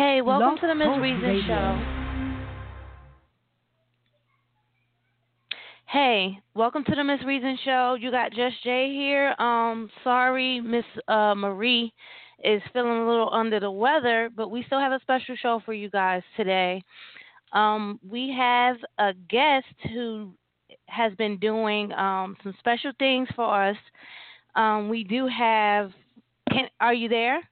Hey, welcome to the Miss Reason Show. Hey, welcome to the Miss Reason Show. You got Just Jay here. Um, sorry, Miss uh, Marie is feeling a little under the weather, but we still have a special show for you guys today. Um, we have a guest who has been doing um, some special things for us. Um, we do have. Can, are you there?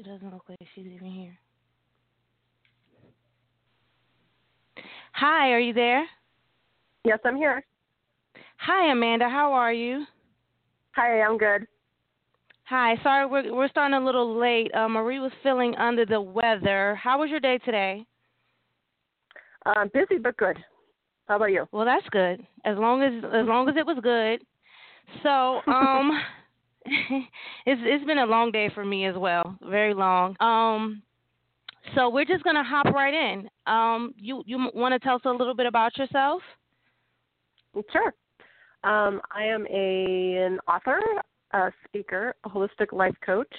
It doesn't look like she's even here. Hi, are you there? Yes, I'm here. Hi, Amanda. How are you? Hi, I'm good. Hi. Sorry, we're we're starting a little late. Uh, Marie was feeling under the weather. How was your day today? Uh, busy but good. How about you? Well, that's good. As long as as long as it was good. So, um, it's it's been a long day for me as well. Very long. Um, so we're just gonna hop right in. Um, you you want to tell us a little bit about yourself? Sure. Um, I am a an author, a speaker, a holistic life coach,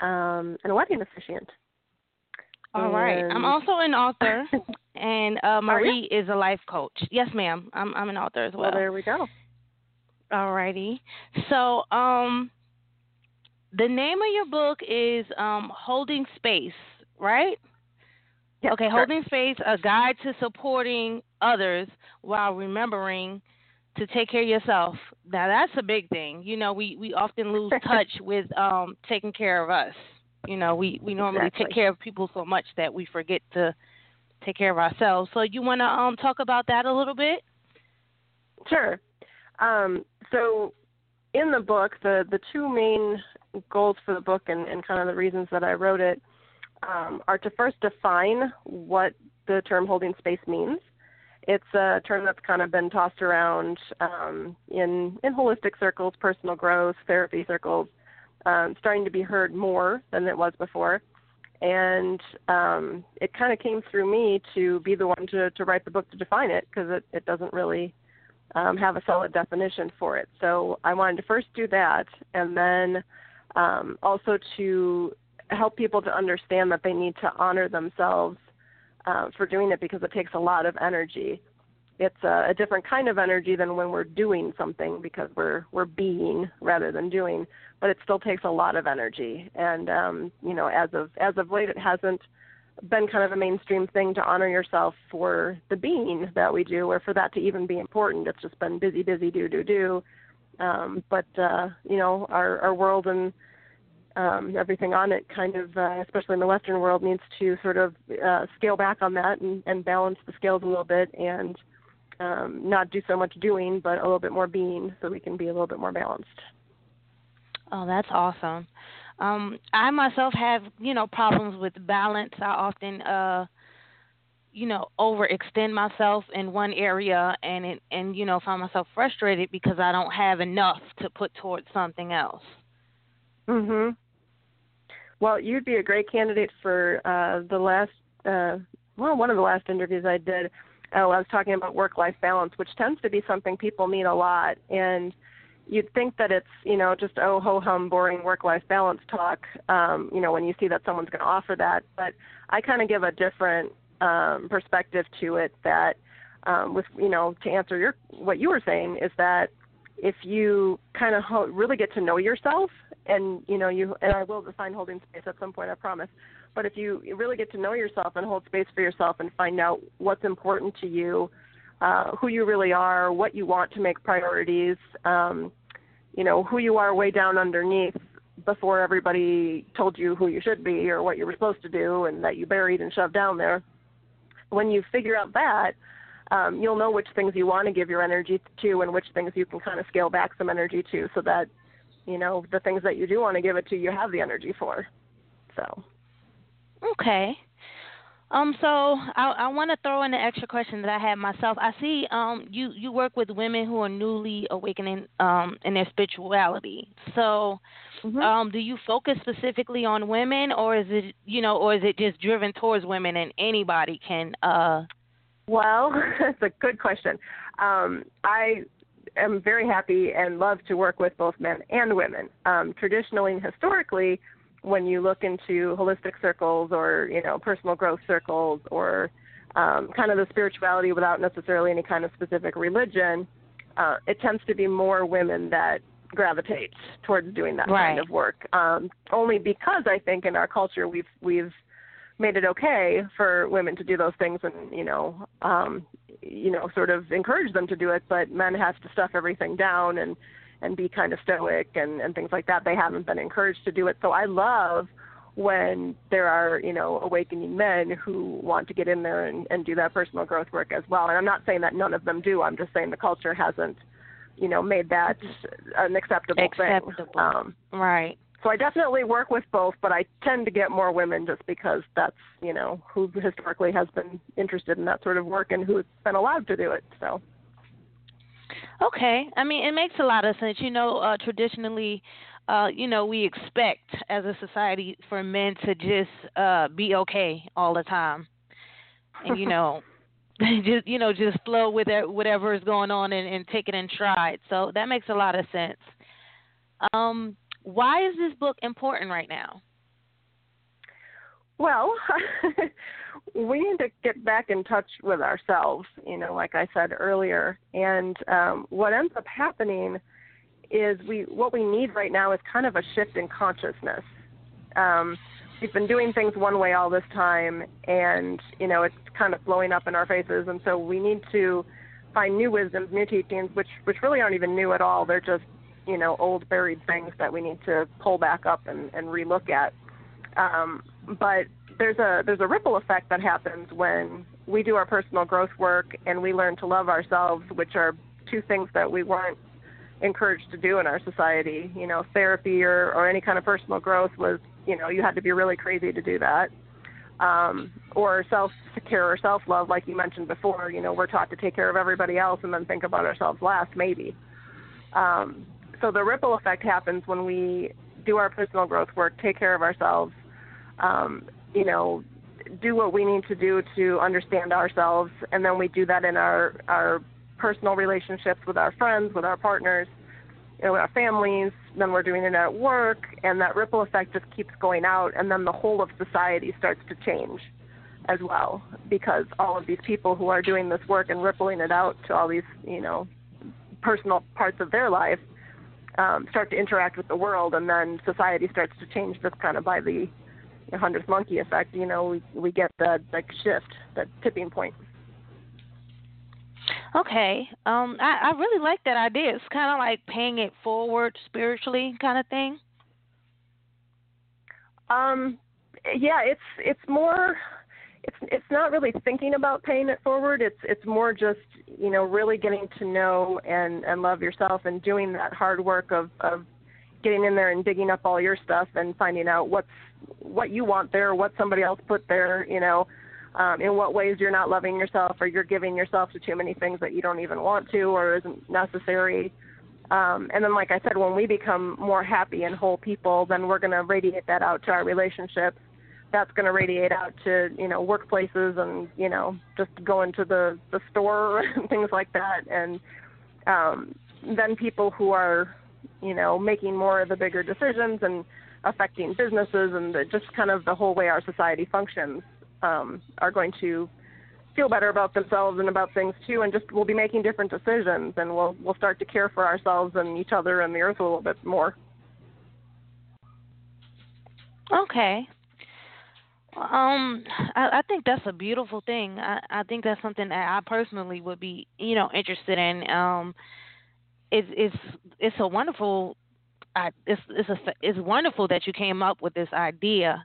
um, and a wedding officiant. All and... right. I'm also an author, and uh, Marie is a life coach. Yes, ma'am. I'm I'm an author as well. Well, there we go. All righty. So, um, the name of your book is um, Holding Space, right? Yep, okay, Holding Space, a guide to supporting others while remembering to take care of yourself. Now that's a big thing. You know, we, we often lose touch with um, taking care of us. You know, we, we normally exactly. take care of people so much that we forget to take care of ourselves. So you want to um, talk about that a little bit? Sure. Um, so in the book, the, the two main goals for the book and, and kind of the reasons that I wrote it um, are to first define what the term holding space means. It's a term that's kind of been tossed around um, in in holistic circles, personal growth, therapy circles, um, starting to be heard more than it was before. And um, it kind of came through me to be the one to, to write the book to define it because it, it doesn't really um, have a solid definition for it. So I wanted to first do that, and then um, also to help people to understand that they need to honor themselves uh, for doing it because it takes a lot of energy. It's a, a different kind of energy than when we're doing something because we're we're being rather than doing, but it still takes a lot of energy. And um, you know, as of as of late, it hasn't been kind of a mainstream thing to honor yourself for the being that we do, or for that to even be important. It's just been busy, busy, do, do, do. Um, but uh, you know, our our world and um, everything on it kind of, uh, especially in the Western world, needs to sort of uh, scale back on that and, and balance the scales a little bit and um, not do so much doing, but a little bit more being, so we can be a little bit more balanced. Oh, that's awesome. Um, I myself have, you know, problems with balance. I often, uh, you know, overextend myself in one area and it, and you know, find myself frustrated because I don't have enough to put towards something else. Mhm. Well, you'd be a great candidate for uh, the last, uh, well, one of the last interviews I did. Oh, I was talking about work-life balance, which tends to be something people need a lot, and you'd think that it's you know just oh ho hum boring work-life balance talk. Um, you know when you see that someone's going to offer that, but I kind of give a different um, perspective to it. That um, with you know to answer your what you were saying is that if you kind of ho- really get to know yourself and you know you and I will define holding space at some point I promise but if you really get to know yourself and hold space for yourself and find out what's important to you uh, who you really are what you want to make priorities um, you know who you are way down underneath before everybody told you who you should be or what you were supposed to do and that you buried and shoved down there when you figure out that um, you'll know which things you want to give your energy to and which things you can kind of scale back some energy to so that you know the things that you do want to give it to you have the energy for. So. Okay um so i i want to throw in an extra question that i had myself i see um you you work with women who are newly awakening um in their spirituality so mm-hmm. um do you focus specifically on women or is it you know or is it just driven towards women and anybody can uh well that's a good question um i am very happy and love to work with both men and women. Um, traditionally and historically, when you look into holistic circles or you know personal growth circles or um, kind of the spirituality without necessarily any kind of specific religion, uh, it tends to be more women that gravitate towards doing that right. kind of work. Um, only because I think in our culture we've we've made it okay for women to do those things and you know um, you know sort of encourage them to do it, but men have to stuff everything down and and be kind of stoic and and things like that. They haven't been encouraged to do it. So I love when there are you know awakening men who want to get in there and, and do that personal growth work as well. And I'm not saying that none of them do. I'm just saying the culture hasn't you know made that an acceptable, acceptable. thing. Um, right. So I definitely work with both, but I tend to get more women just because that's you know who historically has been interested in that sort of work and who's been allowed to do it. So. Okay, I mean it makes a lot of sense. You know, uh, traditionally, uh, you know, we expect as a society for men to just uh, be okay all the time, and you know, just you know, just flow with whatever is going on and, and take it in stride. So that makes a lot of sense. Um, why is this book important right now? Well, we need to get back in touch with ourselves, you know, like I said earlier. And um, what ends up happening is we what we need right now is kind of a shift in consciousness. Um, we've been doing things one way all this time, and you know, it's kind of blowing up in our faces. And so we need to find new wisdoms, new teachings, which which really aren't even new at all. They're just you know old buried things that we need to pull back up and, and relook at. Um, but there's a there's a ripple effect that happens when we do our personal growth work and we learn to love ourselves, which are two things that we weren't encouraged to do in our society. You know, therapy or, or any kind of personal growth was, you know, you had to be really crazy to do that. Um, or self care or self love, like you mentioned before. You know, we're taught to take care of everybody else and then think about ourselves last, maybe. Um, so the ripple effect happens when we do our personal growth work, take care of ourselves, um, you know, do what we need to do to understand ourselves, and then we do that in our our personal relationships with our friends, with our partners, you know, with our families. Then we're doing it at work, and that ripple effect just keeps going out, and then the whole of society starts to change as well because all of these people who are doing this work and rippling it out to all these, you know, personal parts of their life um, start to interact with the world, and then society starts to change just kind of by the hundredth monkey effect. You know, we we get that like shift, that tipping point. Okay, um, I, I really like that idea. It's kind of like paying it forward spiritually, kind of thing. Um, yeah, it's it's more. It's it's not really thinking about paying it forward. It's it's more just you know really getting to know and and love yourself and doing that hard work of of getting in there and digging up all your stuff and finding out what's what you want there, what somebody else put there, you know, um, in what ways you're not loving yourself or you're giving yourself to too many things that you don't even want to or isn't necessary. Um, and then, like I said, when we become more happy and whole people, then we're going to radiate that out to our relationships. That's going to radiate out to you know workplaces and you know just going to the the store and things like that. And um, then people who are you know making more of the bigger decisions and affecting businesses and the, just kind of the whole way our society functions um, are going to feel better about themselves and about things too, and just we'll be making different decisions, and we'll we'll start to care for ourselves and each other and the earth a little bit more. Okay. Um, I, I think that's a beautiful thing. I, I think that's something that I personally would be, you know, interested in. Um, it's it's it's a wonderful it's it's a, it's wonderful that you came up with this idea.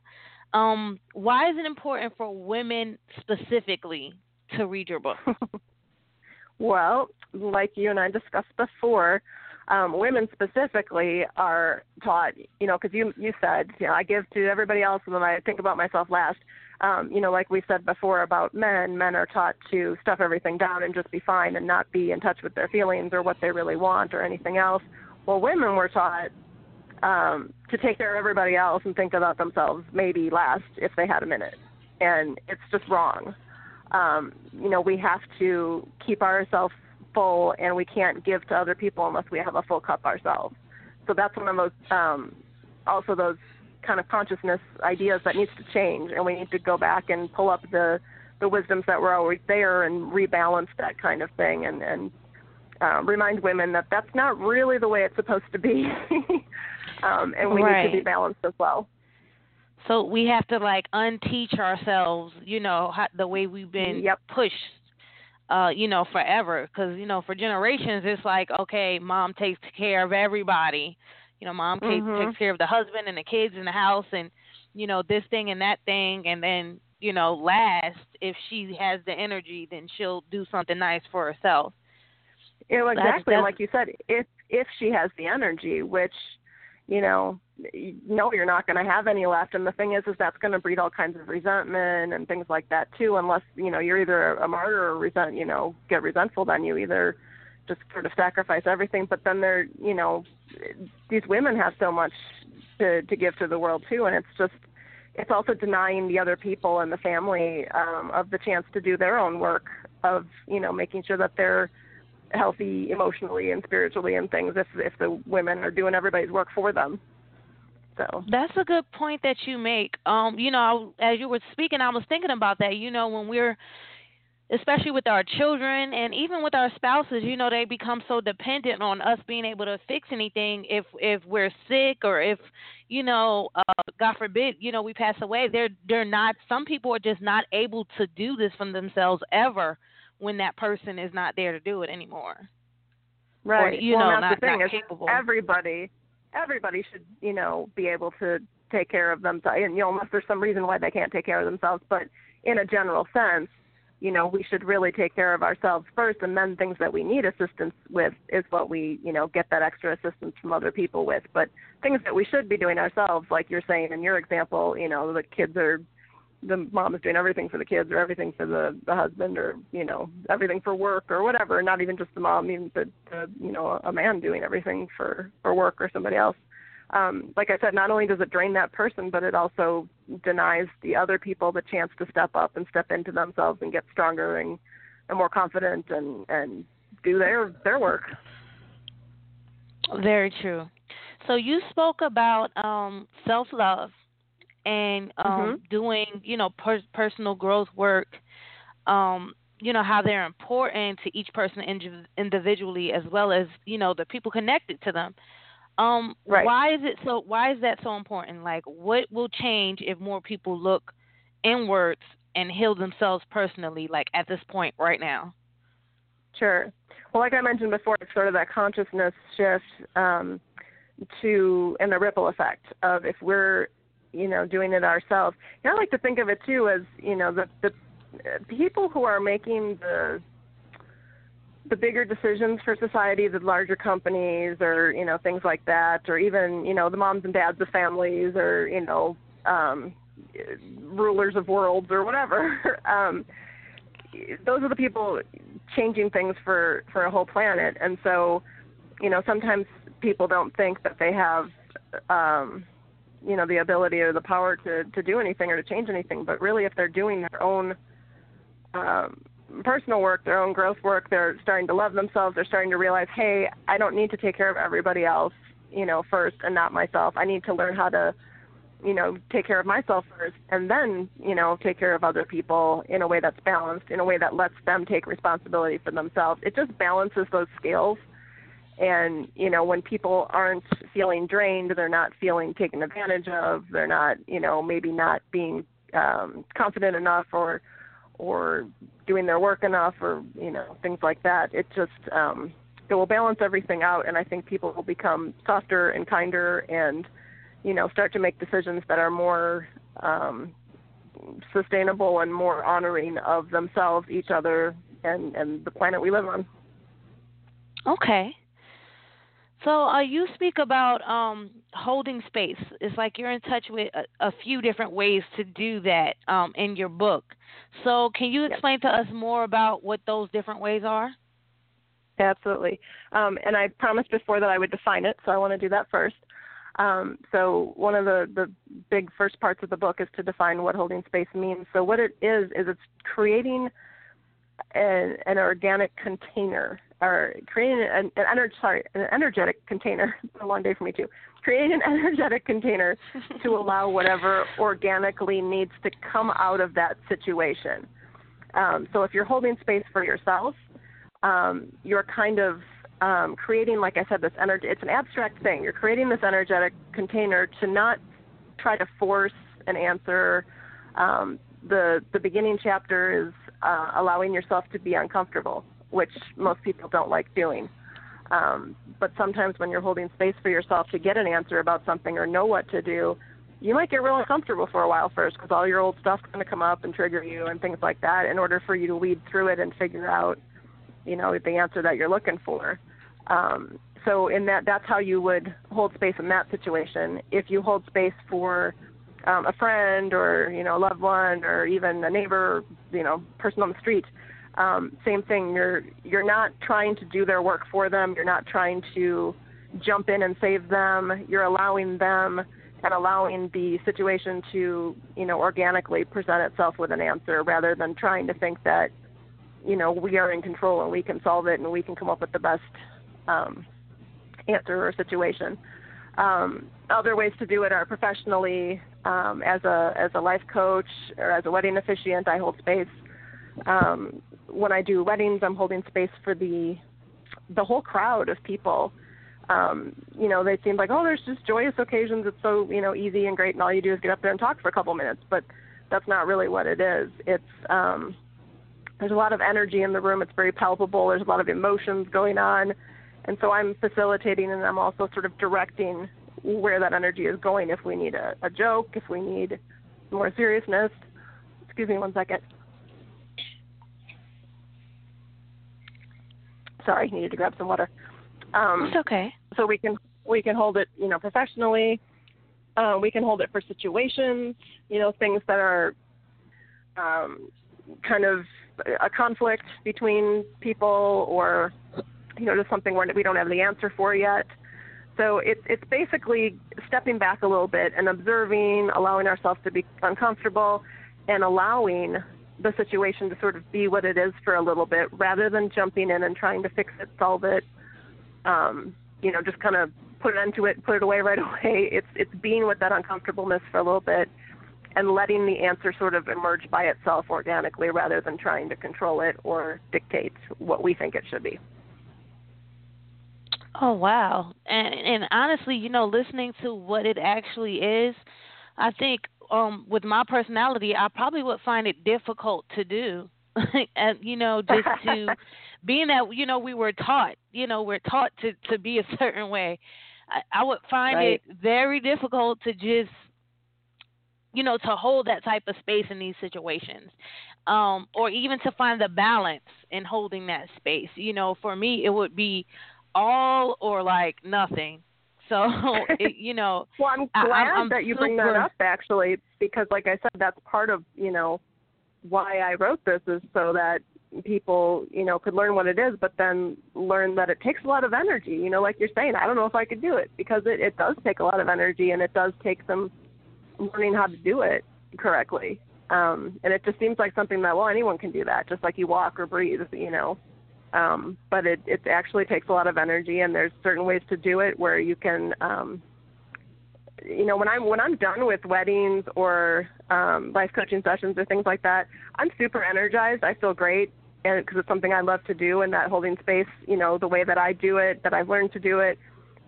Um, why is it important for women specifically to read your book? well, like you and I discussed before, um, women specifically are taught, you know, because you you said, you know, I give to everybody else and then I think about myself last. Um, you know, like we said before about men, men are taught to stuff everything down and just be fine and not be in touch with their feelings or what they really want or anything else. Well, women were taught um, to take care of everybody else and think about themselves maybe last if they had a minute. And it's just wrong. Um, you know, we have to keep ourselves full and we can't give to other people unless we have a full cup ourselves. So that's one of those, um, also those kind of consciousness ideas that needs to change, and we need to go back and pull up the the wisdoms that were always there and rebalance that kind of thing, and and uh, remind women that that's not really the way it's supposed to be, um, and we right. need to be balanced as well. So we have to like unteach ourselves, you know, how, the way we've been yep. pushed, uh, you know, forever. Because you know, for generations, it's like, okay, mom takes care of everybody. You know, mom mm-hmm. takes care of the husband and the kids in the house, and you know, this thing and that thing, and then you know, last if she has the energy, then she'll do something nice for herself. Yeah, well, exactly. That's, that's, like you said, if if she has the energy, which you know, no, you're not going to have any left. And the thing is, is that's going to breed all kinds of resentment and things like that too. Unless you know you're either a martyr or resent, you know, get resentful, then you either just sort of sacrifice everything. But then they're, you know, these women have so much to to give to the world too, and it's just it's also denying the other people and the family um, of the chance to do their own work of you know making sure that they're healthy emotionally and spiritually and things if if the women are doing everybody's work for them. So that's a good point that you make. Um, you know, as you were speaking, I was thinking about that. You know, when we're especially with our children and even with our spouses you know they become so dependent on us being able to fix anything if if we're sick or if you know uh god forbid you know we pass away they're they're not some people are just not able to do this for themselves ever when that person is not there to do it anymore. Right. Or, you well, know, that's not, the thing not capable. everybody everybody should, you know, be able to take care of themselves and you know, unless there's some reason why they can't take care of themselves, but in a general sense, you know, we should really take care of ourselves first and then things that we need assistance with is what we, you know, get that extra assistance from other people with. But things that we should be doing ourselves, like you're saying in your example, you know, the kids are the mom is doing everything for the kids or everything for the the husband or you know everything for work or whatever not even just the mom even the, the you know a man doing everything for for work or somebody else. Um like i said not only does it drain that person but it also denies the other people the chance to step up and step into themselves and get stronger and and more confident and and do their their work. Very true. So you spoke about um self love and um mm-hmm. doing you know per- personal growth work um you know how they're important to each person ind- individually as well as you know the people connected to them um right. why is it so why is that so important like what will change if more people look inwards and heal themselves personally like at this point right now sure well like i mentioned before it's sort of that consciousness shift um to and the ripple effect of if we're you know doing it ourselves. And I like to think of it too as you know the the people who are making the the bigger decisions for society, the larger companies, or you know things like that, or even you know the moms and dads of families, or you know um, rulers of worlds, or whatever. um, those are the people changing things for for a whole planet, and so you know sometimes people don't think that they have um, you know the ability or the power to to do anything or to change anything. But really if they're doing their own um personal work their own growth work they're starting to love themselves they're starting to realize hey i don't need to take care of everybody else you know first and not myself. I need to learn how to you know take care of myself first and then you know take care of other people in a way that's balanced in a way that lets them take responsibility for themselves. It just balances those scales and you know when people aren't feeling drained they're not feeling taken advantage of they're not you know maybe not being um confident enough or or doing their work enough or you know things like that it just um it will balance everything out. And i think people will become softer and kinder and you know start to make decisions that are more um sustainable and more honoring of themselves each other and and the planet we live on. Okay so uh, you speak about um, holding space. It's like you're in touch with a, a few different ways to do that um, in your book. So can you explain to us more about what those different ways are? Absolutely. Um, and I promised before that I would define it, so I want to do that first. Um, so one of the, the big first parts of the book is to define what holding space means. So what it is is it's creating an, an organic container or creating an, an energy sorry an energetic container. It's a long day for me too. Creating an energetic container to allow whatever organically needs to come out of that situation. Um, so if you're holding space for yourself, um, you're kind of um, creating, like I said, this energy. It's an abstract thing. You're creating this energetic container to not try to force an answer. Um, the the beginning chapter is uh, allowing yourself to be uncomfortable, which most people don't like doing. Um, but sometimes when you're holding space for yourself to get an answer about something or know what to do, you might get real uncomfortable for a while first because all your old stuff's going to come up and trigger you and things like that in order for you to weed through it and figure out you know the answer that you're looking for um, so in that that's how you would hold space in that situation if you hold space for um, a friend or you know a loved one or even a neighbor you know person on the street um, same thing you're you're not trying to do their work for them you're not trying to jump in and save them you're allowing them and allowing the situation to you know organically present itself with an answer rather than trying to think that you know we are in control and we can solve it and we can come up with the best um, answer or situation. Um, other ways to do it are professionally um, as a as a life coach or as a wedding officiant. I hold space. Um, when I do weddings, I'm holding space for the the whole crowd of people. Um, you know, they seem like, oh, there's just joyous occasions. It's so you know easy and great, and all you do is get up there and talk for a couple minutes. But that's not really what it is. It's um, there's a lot of energy in the room. It's very palpable. There's a lot of emotions going on. And so I'm facilitating and I'm also sort of directing where that energy is going if we need a, a joke, if we need more seriousness. Excuse me one second. Sorry, I needed to grab some water. Um, it's okay. So we can we can hold it, you know, professionally. Uh, we can hold it for situations, you know, things that are um, kind of a conflict between people or you know just something where we don't have the answer for yet. So it's it's basically stepping back a little bit and observing, allowing ourselves to be uncomfortable, and allowing the situation to sort of be what it is for a little bit, rather than jumping in and trying to fix it, solve it. Um, you know, just kind of put an end to it, put it away right away. It's it's being with that uncomfortableness for a little bit and letting the answer sort of emerge by itself organically rather than trying to control it or dictate what we think it should be. Oh wow. And and honestly, you know, listening to what it actually is, I think um with my personality, I probably would find it difficult to do. and you know, just to being that you know we were taught, you know, we're taught to to be a certain way. I, I would find right. it very difficult to just you know, to hold that type of space in these situations. Um, or even to find the balance in holding that space. You know, for me, it would be all or like nothing. So, it, you know. well, I'm glad I, I'm that you super... bring that up actually, because like I said, that's part of you know why I wrote this is so that people you know could learn what it is, but then learn that it takes a lot of energy. You know, like you're saying, I don't know if I could do it because it it does take a lot of energy and it does take some learning how to do it correctly. Um, and it just seems like something that well anyone can do that, just like you walk or breathe, you know. Um, but it it actually takes a lot of energy, and there's certain ways to do it where you can, um, you know, when I'm when I'm done with weddings or um, life coaching sessions or things like that, I'm super energized. I feel great, and because it's something I love to do, and that holding space, you know, the way that I do it, that I've learned to do it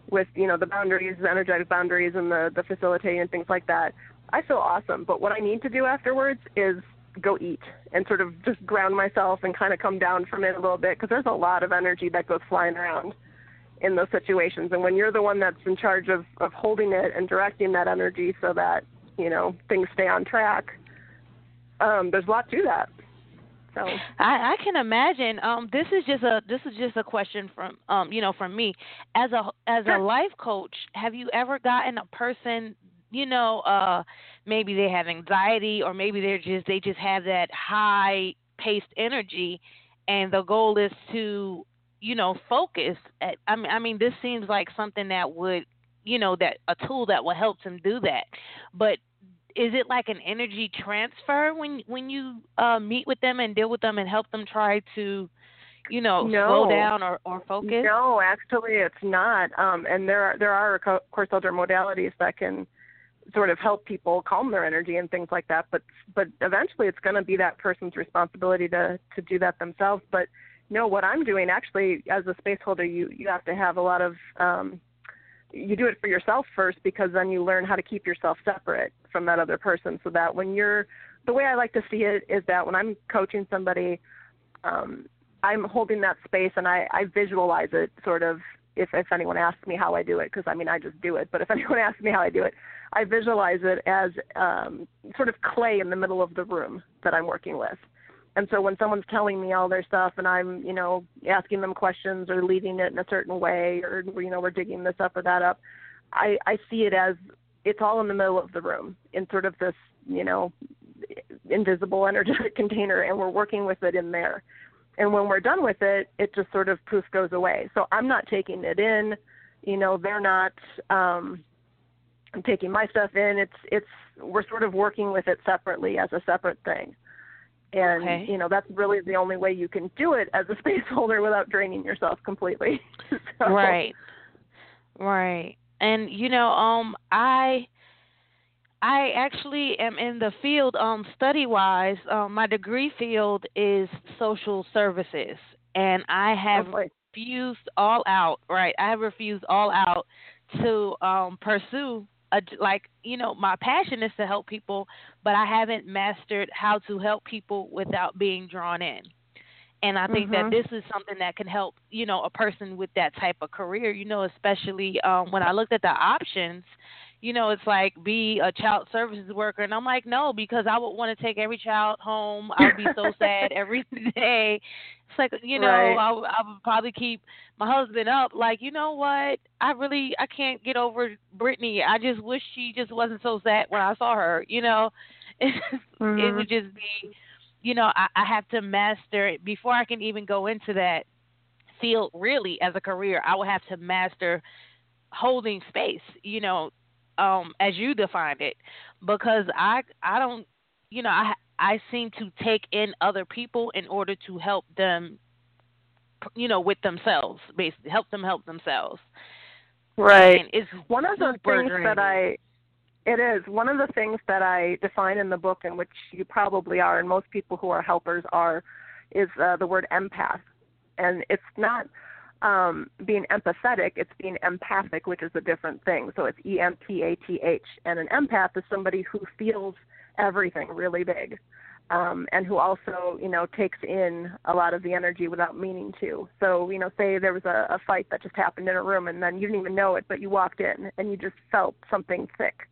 with you know the boundaries, the energetic boundaries, and the the facilitating and things like that. I feel awesome, but what I need to do afterwards is go eat and sort of just ground myself and kind of come down from it a little bit because there's a lot of energy that goes flying around in those situations. And when you're the one that's in charge of of holding it and directing that energy so that you know things stay on track, um, there's a lot to that. So I, I can imagine. Um, this is just a this is just a question from um, you know, from me as a as a life coach. Have you ever gotten a person, you know, uh, maybe they have anxiety or maybe they're just they just have that high paced energy, and the goal is to you know focus. At, I mean, I mean, this seems like something that would you know that a tool that will help them do that but is it like an energy transfer when when you uh, meet with them and deal with them and help them try to, you know, no. slow down or, or focus? No, actually, it's not. Um, and there are there are of course other modalities that can sort of help people calm their energy and things like that. But but eventually, it's going to be that person's responsibility to to do that themselves. But no, what I'm doing actually as a space holder, you you have to have a lot of um, you do it for yourself first because then you learn how to keep yourself separate from that other person so that when you're the way I like to see it is that when I'm coaching somebody um I'm holding that space and I I visualize it sort of if if anyone asks me how I do it because I mean I just do it but if anyone asks me how I do it I visualize it as um sort of clay in the middle of the room that I'm working with and so when someone's telling me all their stuff and I'm, you know, asking them questions or leading it in a certain way or you know, we're digging this up or that up, I I see it as it's all in the middle of the room in sort of this, you know, invisible energetic container and we're working with it in there. And when we're done with it, it just sort of poof goes away. So I'm not taking it in, you know, they're not um I'm taking my stuff in. It's it's we're sort of working with it separately as a separate thing and okay. you know that's really the only way you can do it as a space holder without draining yourself completely so. right right and you know um i i actually am in the field um study wise um my degree field is social services and i have refused all out right i have refused all out to um pursue a, like you know my passion is to help people but i haven't mastered how to help people without being drawn in and i think mm-hmm. that this is something that can help you know a person with that type of career you know especially um when i looked at the options you know, it's like be a child services worker. And I'm like, no, because I would want to take every child home. I would be so sad every day. It's like, you know, right. I, I would probably keep my husband up. Like, you know what? I really, I can't get over Brittany. I just wish she just wasn't so sad when I saw her, you know. mm-hmm. It would just be, you know, I, I have to master it before I can even go into that field really as a career. I would have to master holding space, you know, um as you defined it because I I don't you know I I seem to take in other people in order to help them you know with themselves basically help them help themselves. Right. And it's one of the things draining. that I it is one of the things that I define in the book and which you probably are and most people who are helpers are is uh, the word empath. And it's not um, being empathetic, it's being empathic, which is a different thing. So it's E M P A T H. And an empath is somebody who feels everything really big. Um, and who also, you know, takes in a lot of the energy without meaning to. So, you know, say there was a, a fight that just happened in a room and then you didn't even know it, but you walked in and you just felt something thick.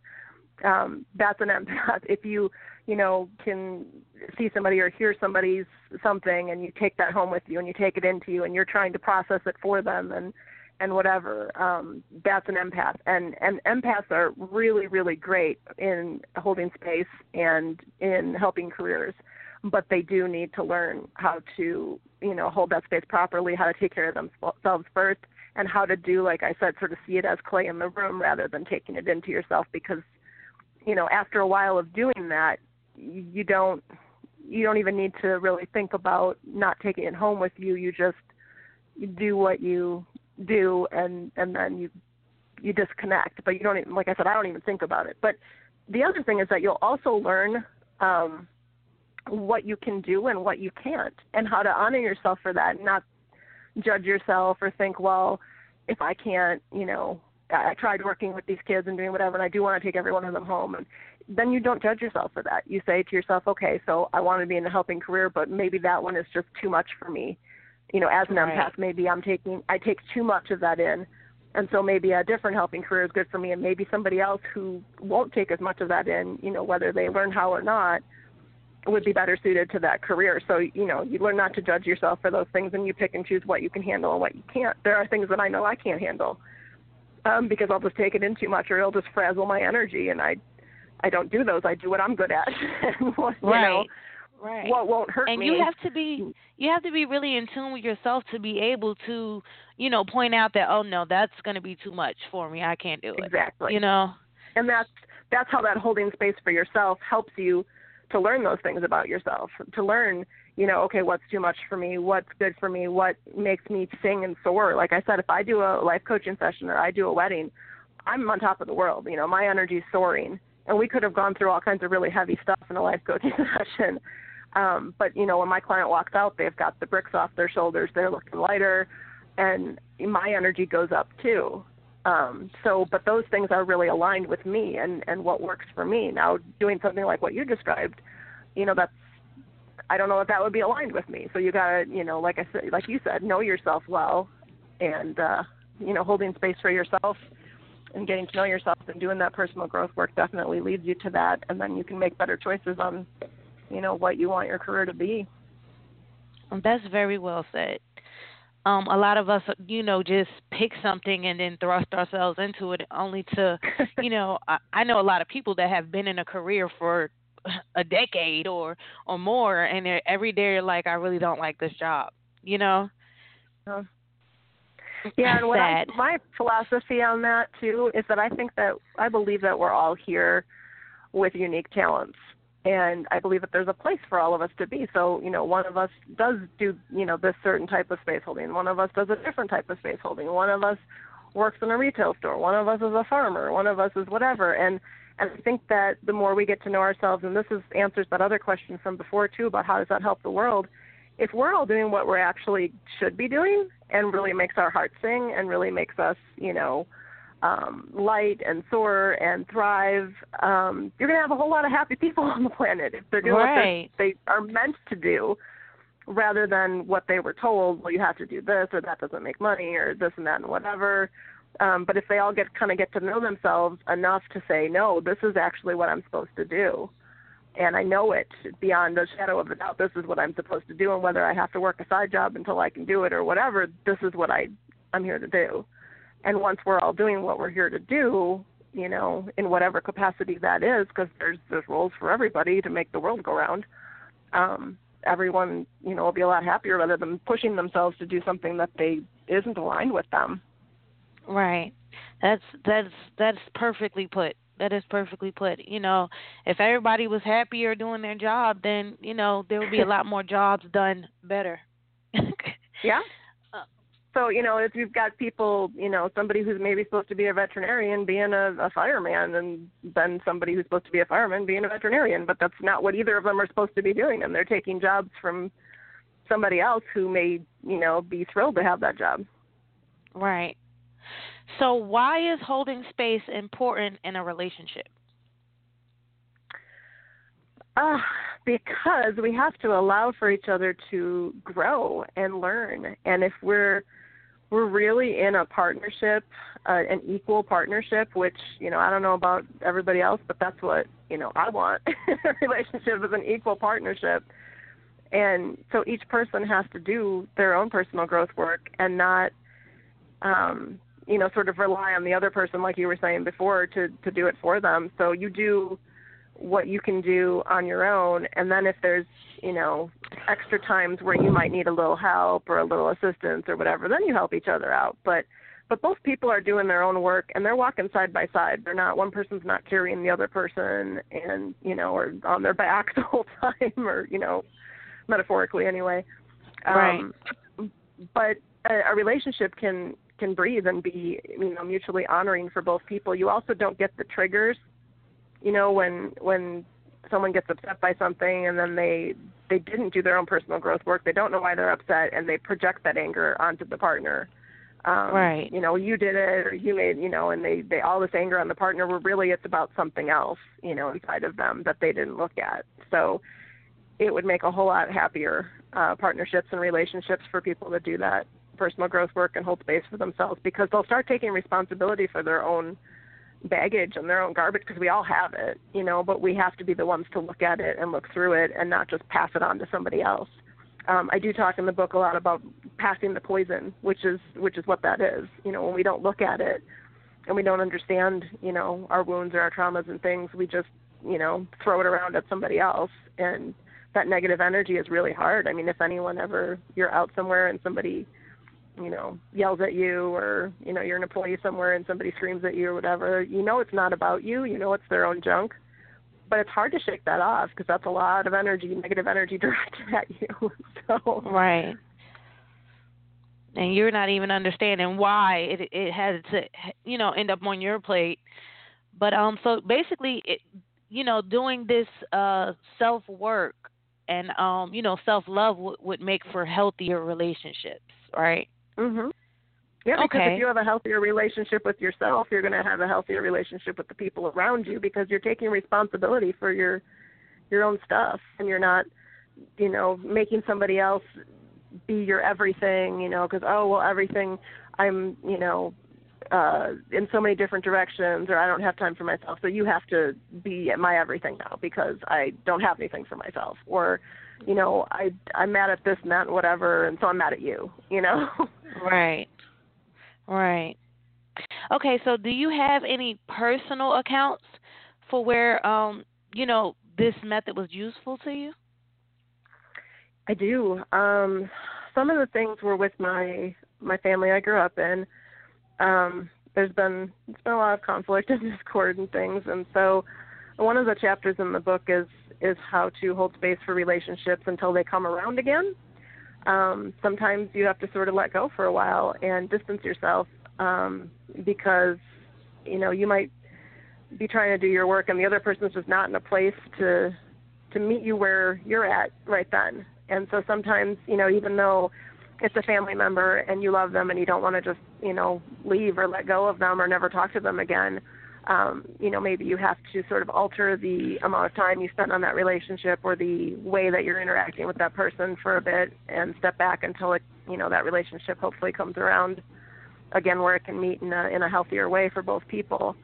Um, that's an empath. If you you know, can see somebody or hear somebody's something and you take that home with you and you take it into you and you're trying to process it for them and and whatever um that's an empath. And and empaths are really really great in holding space and in helping careers but they do need to learn how to you know hold that space properly how to take care of themselves first and how to do like i said sort of see it as clay in the room rather than taking it into yourself because you know after a while of doing that you don't you don't even need to really think about not taking it home with you. You just you do what you do, and and then you you disconnect. But you don't even, like I said, I don't even think about it. But the other thing is that you'll also learn um, what you can do and what you can't, and how to honor yourself for that, and not judge yourself or think, well, if I can't, you know, I tried working with these kids and doing whatever, and I do want to take every one of them home. And then you don't judge yourself for that. You say to yourself, okay, so I want to be in a helping career, but maybe that one is just too much for me. You know, as an right. empath, maybe I'm taking I take too much of that in, and so maybe a different helping career is good for me, and maybe somebody else who won't take as much of that in, you know, whether they learn how or not, would be better suited to that career. So, you know, you learn not to judge yourself for those things and you pick and choose what you can handle and what you can't. There are things that I know I can't handle um, because I'll just take it in too much or it'll just frazzle my energy and I I don't do those. I do what I'm good at. you right. know, right. what won't hurt and me. And you have to be you have to be really in tune with yourself to be able to you know point out that oh no that's going to be too much for me i can't do it exactly you know and that's that's how that holding space for yourself helps you to learn those things about yourself to learn you know, okay, what's too much for me? What's good for me? What makes me sing and soar? Like I said, if I do a life coaching session or I do a wedding, I'm on top of the world. You know, my energy's soaring. And we could have gone through all kinds of really heavy stuff in a life coaching session. Um, but you know, when my client walks out, they've got the bricks off their shoulders. They're looking lighter, and my energy goes up too. Um, so, but those things are really aligned with me and and what works for me. Now, doing something like what you described, you know, that's I don't know if that would be aligned with me. So you gotta, you know, like I said, like you said, know yourself well, and uh, you know, holding space for yourself and getting to know yourself and doing that personal growth work definitely leads you to that, and then you can make better choices on, you know, what you want your career to be. That's very well said. Um, a lot of us, you know, just pick something and then thrust ourselves into it, only to, you know, I, I know a lot of people that have been in a career for a decade or or more, and they're, every day you're like, I really don't like this job, you know. Uh, yeah, and what I, my philosophy on that too is that I think that I believe that we're all here with unique talents and I believe that there's a place for all of us to be. So, you know, one of us does do, you know, this certain type of space holding. One of us does a different type of space holding. One of us works in a retail store. One of us is a farmer. One of us is whatever. And and I think that the more we get to know ourselves, and this is answers that other question from before too about how does that help the world. If we're all doing what we're actually should be doing, and really makes our heart sing, and really makes us, you know, um, light and soar and thrive, um, you're going to have a whole lot of happy people on the planet if they're doing right. what they are meant to do, rather than what they were told. Well, you have to do this, or that doesn't make money, or this and that and whatever. Um, but if they all get kind of get to know themselves enough to say, no, this is actually what I'm supposed to do, and I know it beyond a shadow of a doubt. This is what I'm supposed to do, and whether I have to work a side job until I can do it or whatever, this is what I I'm here to do. And once we're all doing what we're here to do, you know, in whatever capacity that is, because there's there's roles for everybody to make the world go round. Um, everyone, you know, will be a lot happier rather than pushing themselves to do something that they isn't aligned with them. Right. That's that's that's perfectly put. That is perfectly put. You know, if everybody was happier doing their job, then you know there would be a lot more jobs done better. yeah. So you know, if you've got people, you know, somebody who's maybe supposed to be a veterinarian being a, a fireman, and then somebody who's supposed to be a fireman being a veterinarian, but that's not what either of them are supposed to be doing, and they're taking jobs from somebody else who may, you know, be thrilled to have that job. Right. So, why is holding space important in a relationship? Uh, because we have to allow for each other to grow and learn. And if we're we're really in a partnership, uh, an equal partnership, which you know I don't know about everybody else, but that's what you know I want. a relationship is an equal partnership, and so each person has to do their own personal growth work and not um, you know sort of rely on the other person like you were saying before to to do it for them. So you do what you can do on your own. And then if there's you know extra times where you might need a little help or a little assistance or whatever then you help each other out. But but both people are doing their own work and they're walking side by side. They're not one person's not carrying the other person and you know or on their back the whole time or you know metaphorically anyway. Right. um but a, a relationship can can breathe and be you know mutually honoring for both people. You also don't get the triggers you know when when someone gets upset by something and then they they didn't do their own personal growth work. They don't know why they're upset and they project that anger onto the partner. Um right. you know you did it or you made you know and they they all this anger on the partner where really it's about something else you know inside of them that they didn't look at. So it would make a whole lot happier uh partnerships and relationships for people to do that personal growth work and hold space for themselves because they'll start taking responsibility for their own baggage and their own garbage because we all have it, you know, but we have to be the ones to look at it and look through it and not just pass it on to somebody else. Um, I do talk in the book a lot about passing the poison, which is which is what that is. You know, when we don't look at it and we don't understand, you know, our wounds or our traumas and things, we just, you know, throw it around at somebody else and that negative energy is really hard. I mean, if anyone ever you're out somewhere and somebody you know yells at you or you know you're an employee somewhere and somebody screams at you or whatever you know it's not about you you know it's their own junk but it's hard to shake that off because that's a lot of energy, negative energy directed at you. so right, and you're not even understanding why it it had to you know end up on your plate. But um, so basically, it you know doing this uh self work and um you know self love w- would make for healthier relationships, right? Mhm. Yeah, because okay. if you have a healthier relationship with yourself, you're going to have a healthier relationship with the people around you because you're taking responsibility for your your own stuff and you're not, you know, making somebody else be your everything, you know, because oh, well everything I'm, you know, uh in so many different directions or I don't have time for myself. So you have to be my everything now because I don't have anything for myself or you know, I I'm mad at this and that and whatever and so I'm mad at you, you know. Right. Right. Okay, so do you have any personal accounts for where um you know this method was useful to you? I do. Um some of the things were with my my family I grew up in. Um there's been it's been a lot of conflict and discord and things and so one of the chapters in the book is is how to hold space for relationships until they come around again. Um, sometimes you have to sort of let go for a while and distance yourself um, because you know you might be trying to do your work and the other person's just not in a place to to meet you where you're at right then. And so sometimes you know even though it's a family member and you love them and you don't want to just you know leave or let go of them or never talk to them again um, you know, maybe you have to sort of alter the amount of time you spend on that relationship or the way that you're interacting with that person for a bit and step back until it, you know, that relationship hopefully comes around again where it can meet in a in a healthier way for both people.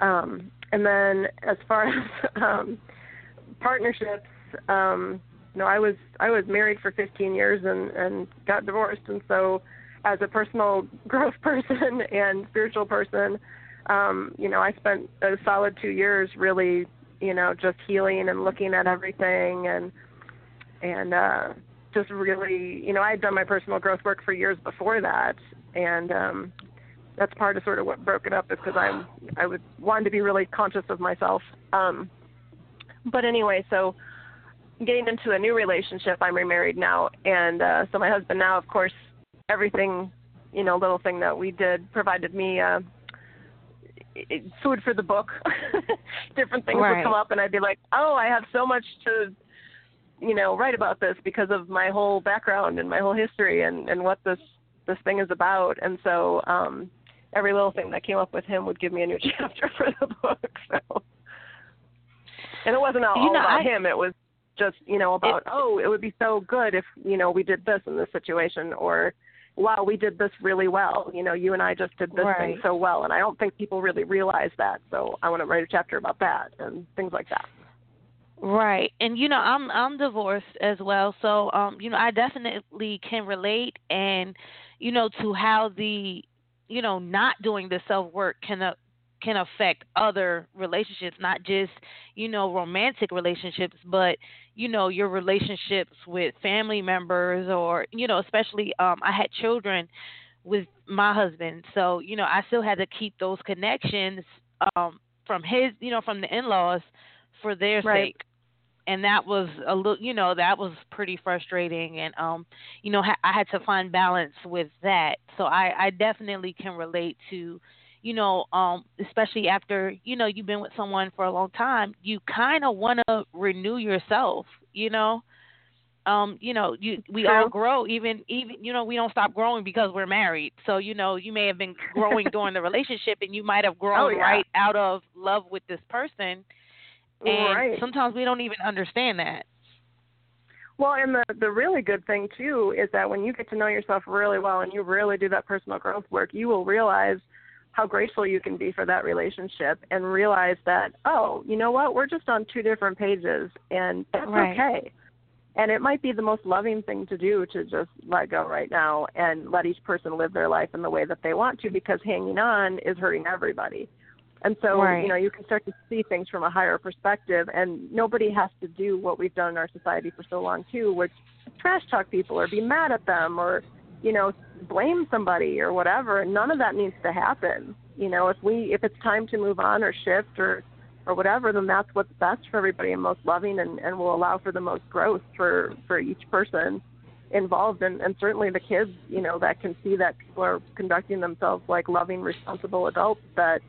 Um, and then as far as um, partnerships, um, you know, I was I was married for 15 years and and got divorced, and so as a personal growth person and spiritual person, um, you know, I spent a solid two years really, you know, just healing and looking at everything and and uh just really you know, I had done my personal growth work for years before that and um that's part of sort of what broke it up is because I'm I would wanted to be really conscious of myself. Um but anyway, so getting into a new relationship, I'm remarried now and uh so my husband now of course everything, you know, little thing that we did provided me uh food for the book. Different things right. would come up, and I'd be like, "Oh, I have so much to, you know, write about this because of my whole background and my whole history and and what this this thing is about." And so, um every little thing that came up with him would give me a new chapter for the book. So, and it wasn't all, know, about I, him. It was just you know about it, oh, it would be so good if you know we did this in this situation or wow, we did this really well. You know, you and I just did this right. thing so well, and I don't think people really realize that. So I want to write a chapter about that and things like that. Right. And you know, I'm I'm divorced as well, so um you know, I definitely can relate and you know to how the you know, not doing the self-work can uh, can affect other relationships, not just, you know, romantic relationships, but you know, your relationships with family members or, you know, especially um I had children with my husband. So, you know, I still had to keep those connections um from his, you know, from the in-laws for their right. sake. And that was a little, you know, that was pretty frustrating and um, you know, I had to find balance with that. So I I definitely can relate to you know, um, especially after, you know, you've been with someone for a long time, you kind of want to renew yourself, you know. Um, you know, you we True. all grow even even you know, we don't stop growing because we're married. So, you know, you may have been growing during the relationship and you might have grown oh, yeah. right out of love with this person. And right. sometimes we don't even understand that. Well, and the the really good thing too is that when you get to know yourself really well and you really do that personal growth work, you will realize how grateful you can be for that relationship and realize that oh you know what we're just on two different pages and that's right. okay and it might be the most loving thing to do to just let go right now and let each person live their life in the way that they want to because hanging on is hurting everybody and so right. you know you can start to see things from a higher perspective and nobody has to do what we've done in our society for so long too which trash talk people or be mad at them or you know blame somebody or whatever and none of that needs to happen. You know if we if it's time to move on or shift or or whatever, then that's what's best for everybody and most loving and, and will allow for the most growth for, for each person involved. And, and certainly the kids, you know, that can see that people are conducting themselves like loving, responsible adults that,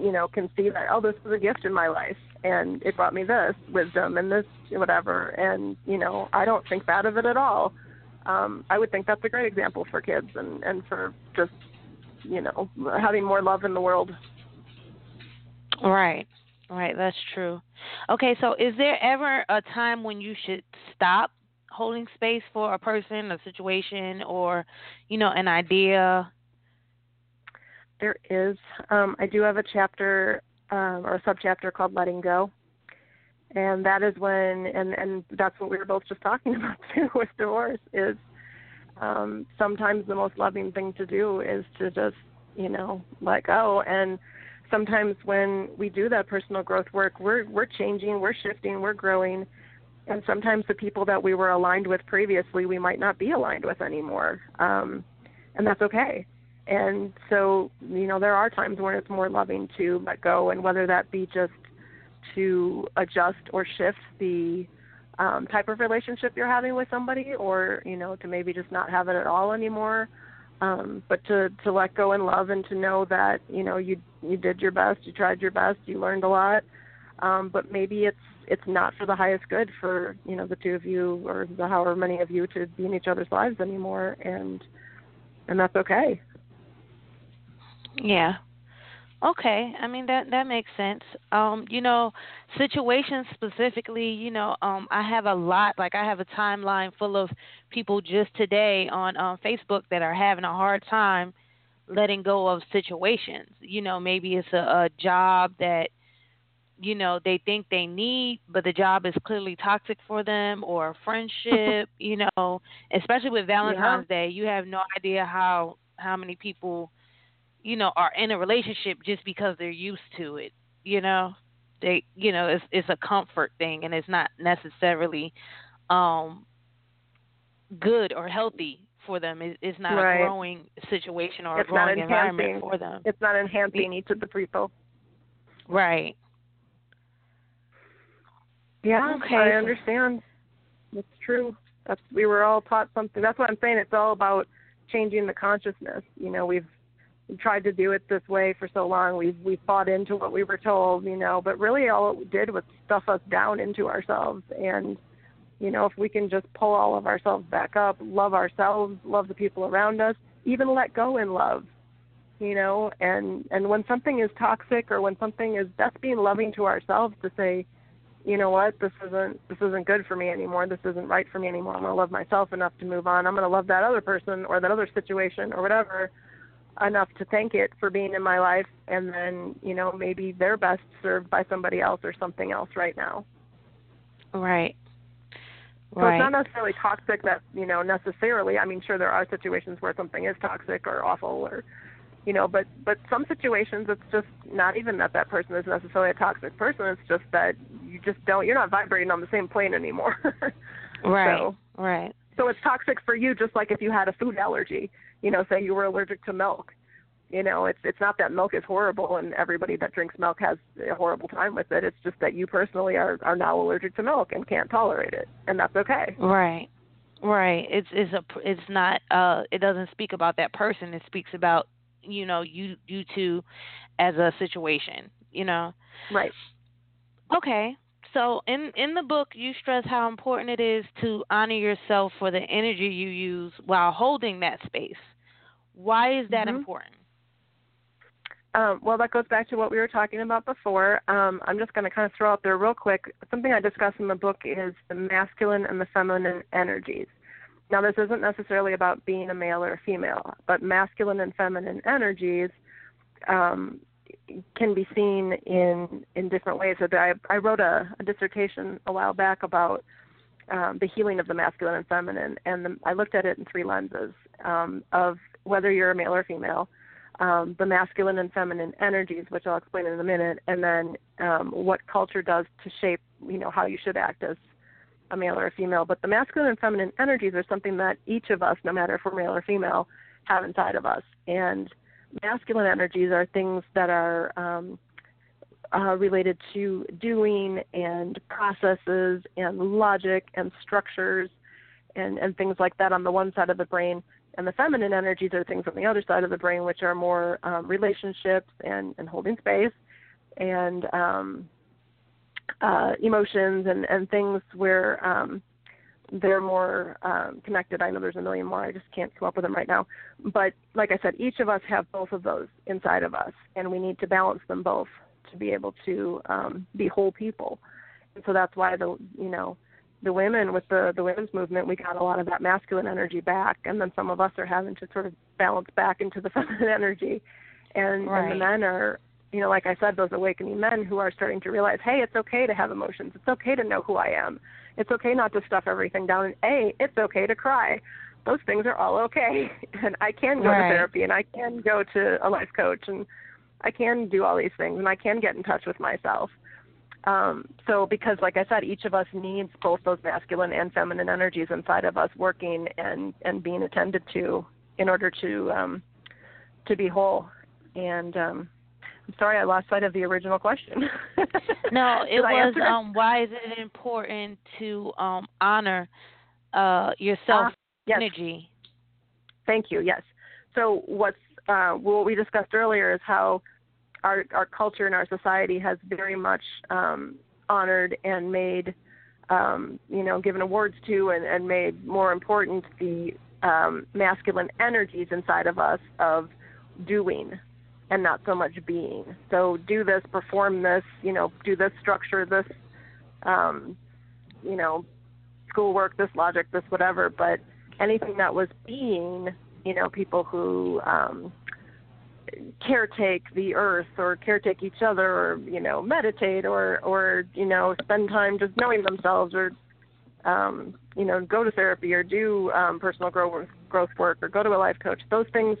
you know, can see that, oh, this was a gift in my life and it brought me this wisdom and this whatever. And, you know, I don't think bad of it at all. Um, I would think that's a great example for kids and, and for just, you know, having more love in the world. Right. Right, that's true. Okay, so is there ever a time when you should stop holding space for a person, a situation, or you know, an idea? There is. Um, I do have a chapter um, or a subchapter called "Letting Go," and that is when, and and that's what we were both just talking about too with divorce. Is um, sometimes the most loving thing to do is to just you know let go. And sometimes when we do that personal growth work we're we're changing we're shifting we're growing. And sometimes the people that we were aligned with previously we might not be aligned with anymore. Um, and that's okay. And so you know there are times when it's more loving to let go and whether that be just to adjust or shift the um, type of relationship you're having with somebody or you know to maybe just not have it at all anymore um, but to to let go and love and to know that you know you you did your best you tried your best you learned a lot um, but maybe it's it's not for the highest good for you know the two of you or the however many of you to be in each other's lives anymore and and that's okay. Yeah okay i mean that that makes sense um you know situations specifically you know um i have a lot like i have a timeline full of people just today on um facebook that are having a hard time letting go of situations you know maybe it's a, a job that you know they think they need but the job is clearly toxic for them or a friendship you know especially with valentine's yeah. day you have no idea how how many people you know are in a relationship just because they're used to it you know they you know it's it's a comfort thing and it's not necessarily um good or healthy for them it, it's not right. a growing situation or it's a growing environment for them it's not enhancing each of the people right yeah, okay. I understand. It's true. That's we were all taught something. That's what I'm saying. It's all about changing the consciousness. You know, we've we tried to do it this way for so long. We've we bought into what we were told, you know, but really all it did was stuff us down into ourselves. And you know, if we can just pull all of ourselves back up, love ourselves, love the people around us, even let go in love, you know, and and when something is toxic or when something is that's being loving to ourselves to say, you know what, this isn't this isn't good for me anymore. This isn't right for me anymore. I'm gonna love myself enough to move on. I'm gonna love that other person or that other situation or whatever enough to thank it for being in my life and then, you know, maybe they're best served by somebody else or something else right now. Right. So right. it's not necessarily toxic that, you know, necessarily. I mean, sure there are situations where something is toxic or awful or you know but but some situations it's just not even that that person is necessarily a toxic person it's just that you just don't you're not vibrating on the same plane anymore right so, right so it's toxic for you just like if you had a food allergy you know say you were allergic to milk. You know it's it's not that milk is horrible and everybody that drinks milk has a horrible time with it. It's just that you personally are are now allergic to milk and can't tolerate it and that's okay. Right. Right. It's it's a it's not uh it doesn't speak about that person. It speaks about you know you you two as a situation you know? Right. Okay so in in the book you stress how important it is to honor yourself for the energy you use while holding that space why is that mm-hmm. important um, well, that goes back to what we were talking about before. Um, I'm just going to kind of throw out there real quick. Something I discuss in the book is the masculine and the feminine energies. Now, this isn't necessarily about being a male or a female, but masculine and feminine energies um, can be seen in in different ways. So I, I wrote a, a dissertation a while back about um, the healing of the masculine and feminine, and the, I looked at it in three lenses um, of whether you're a male or female, um, the masculine and feminine energies, which I'll explain in a minute, and then um, what culture does to shape, you know, how you should act as a male or a female, but the masculine and feminine energies are something that each of us, no matter if we're male or female, have inside of us. And masculine energies are things that are um, uh, related to doing and processes and logic and structures and, and things like that on the one side of the brain. And the feminine energies are things on the other side of the brain, which are more um, relationships and, and holding space and um, uh, emotions and, and things where um, they're more um, connected. I know there's a million more. I just can't come up with them right now. But like I said, each of us have both of those inside of us, and we need to balance them both to be able to um, be whole people. And so that's why the you know the women with the the women's movement, we got a lot of that masculine energy back, and then some of us are having to sort of balance back into the feminine energy, and, right. and the men are you know, like I said, those awakening men who are starting to realize, hey, it's okay to have emotions. It's okay to know who I am. It's okay not to stuff everything down. And A, it's okay to cry. Those things are all okay. And I can go right. to therapy and I can go to a life coach and I can do all these things and I can get in touch with myself. Um, so because like I said, each of us needs both those masculine and feminine energies inside of us working and, and being attended to in order to um, to be whole. And um, I'm sorry I lost sight of the original question. no, it was um, why is it important to um, honor uh, your self uh, yes. energy? Thank you. Yes. So what's uh, what we discussed earlier is how our our culture and our society has very much um, honored and made um, you know given awards to and, and made more important the um, masculine energies inside of us of doing and not so much being. So do this, perform this, you know, do this structure, this, um, you know, schoolwork, this logic, this whatever. But anything that was being, you know, people who um, caretake the earth or caretake each other or you know meditate or or you know spend time just knowing themselves or um, you know go to therapy or do um, personal growth growth work or go to a life coach. Those things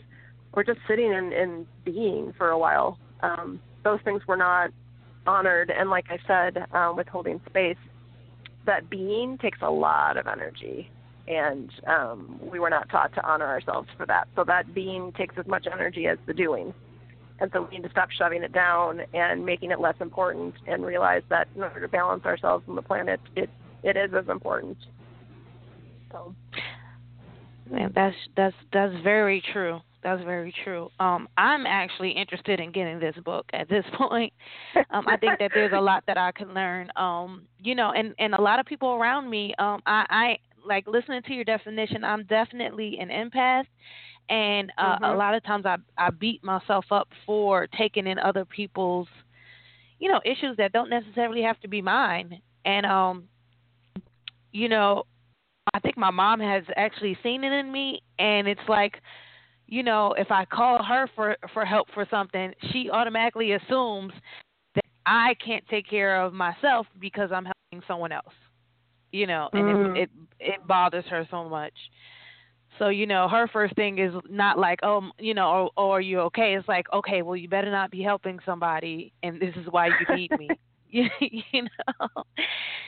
or just sitting and, and being for a while. Um, those things were not honored, and like I said, um, with holding space, that being takes a lot of energy, and um, we were not taught to honor ourselves for that. So that being takes as much energy as the doing, and so we need to stop shoving it down and making it less important, and realize that in order to balance ourselves and the planet, it it is as important. So. Man, that's that's that's very true. That's very true. Um, I'm actually interested in getting this book at this point. Um, I think that there's a lot that I can learn. Um, you know, and and a lot of people around me. Um, I, I like listening to your definition. I'm definitely an empath, and uh, mm-hmm. a lot of times I I beat myself up for taking in other people's, you know, issues that don't necessarily have to be mine. And um, you know, I think my mom has actually seen it in me, and it's like you know, if I call her for for help for something, she automatically assumes that I can't take care of myself because I'm helping someone else. You know, and mm. it, it it bothers her so much. So you know, her first thing is not like, oh, you know, or, or are you okay? It's like, okay, well, you better not be helping somebody, and this is why you need me. you know.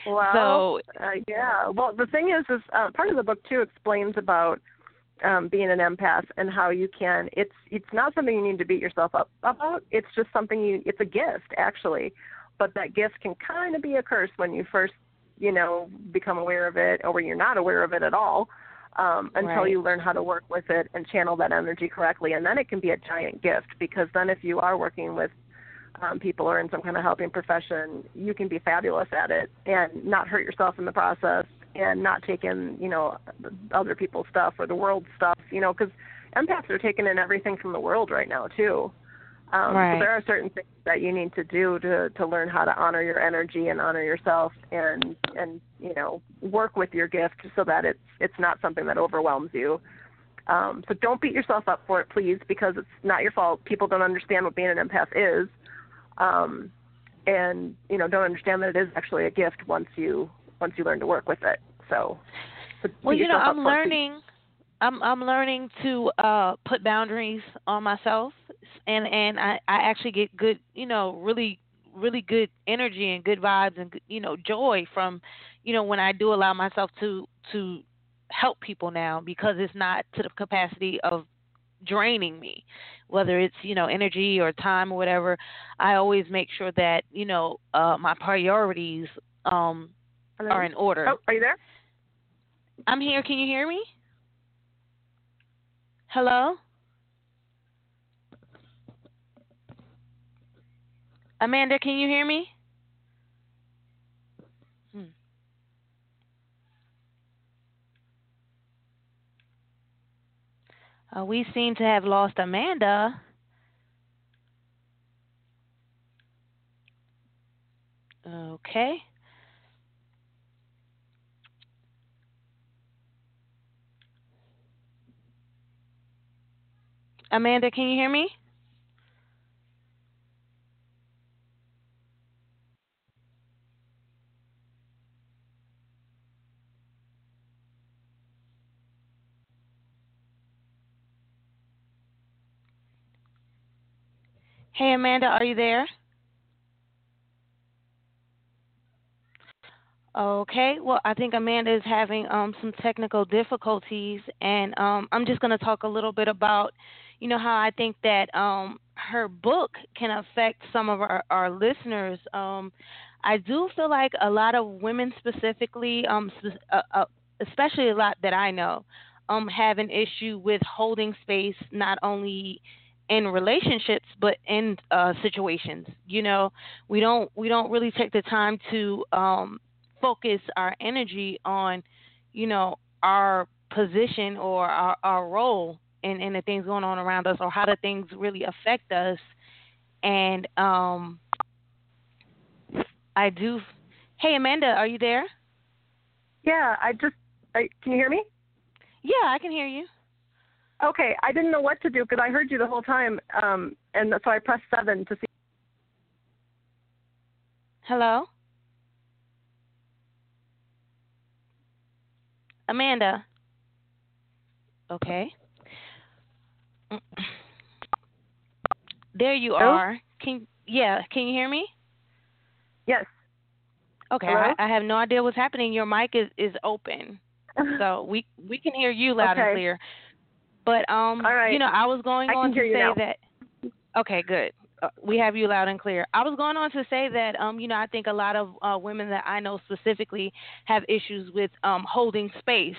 Well, so uh, yeah. Well, the thing is, is uh, part of the book too explains about um, being an empath and how you can it's it's not something you need to beat yourself up about. It's just something you it's a gift actually. But that gift can kind of be a curse when you first you know become aware of it or when you're not aware of it at all um, until right. you learn how to work with it and channel that energy correctly. And then it can be a giant gift because then if you are working with um, people or in some kind of helping profession, you can be fabulous at it and not hurt yourself in the process and not taking you know other people's stuff or the world's stuff you know because empaths are taking in everything from the world right now too. Um, right. so there are certain things that you need to do to to learn how to honor your energy and honor yourself and and you know work with your gift so that it's it's not something that overwhelms you. Um, so don't beat yourself up for it please because it's not your fault. People don't understand what being an empath is. Um, and you know don't understand that it is actually a gift once you once you learn to work with it. So, well, you know, I'm learning. I'm I'm learning to uh put boundaries on myself, and and I I actually get good, you know, really really good energy and good vibes and you know joy from, you know, when I do allow myself to to help people now because it's not to the capacity of draining me whether it's you know energy or time or whatever i always make sure that you know uh my priorities um Hello? are in order Oh, are you there? i'm here can you hear me hello amanda can you hear me hmm. Uh, we seem to have lost Amanda. Okay. Amanda, can you hear me? Hey, Amanda, are you there? Okay, well, I think Amanda is having um, some technical difficulties, and um, I'm just going to talk a little bit about, you know, how I think that um, her book can affect some of our, our listeners. Um, I do feel like a lot of women, specifically, um, uh, uh, especially a lot that I know, um, have an issue with holding space not only in relationships but in uh, situations. You know, we don't we don't really take the time to um, focus our energy on, you know, our position or our, our role in, in the things going on around us or how the things really affect us. And um, I do. Hey, Amanda, are you there? Yeah, I just. I, can you hear me? Yeah, I can hear you. Okay, I didn't know what to do because I heard you the whole time, um, and so I pressed seven to see. Hello? Amanda. Okay. There you Hello? are. Can yeah, can you hear me? Yes. Okay, I, I have no idea what's happening. Your mic is is open, so we we can hear you loud and clear. But um, right. you know, I was going I on to say that. Okay, good. Uh, we have you loud and clear. I was going on to say that um, you know, I think a lot of uh, women that I know specifically have issues with um holding space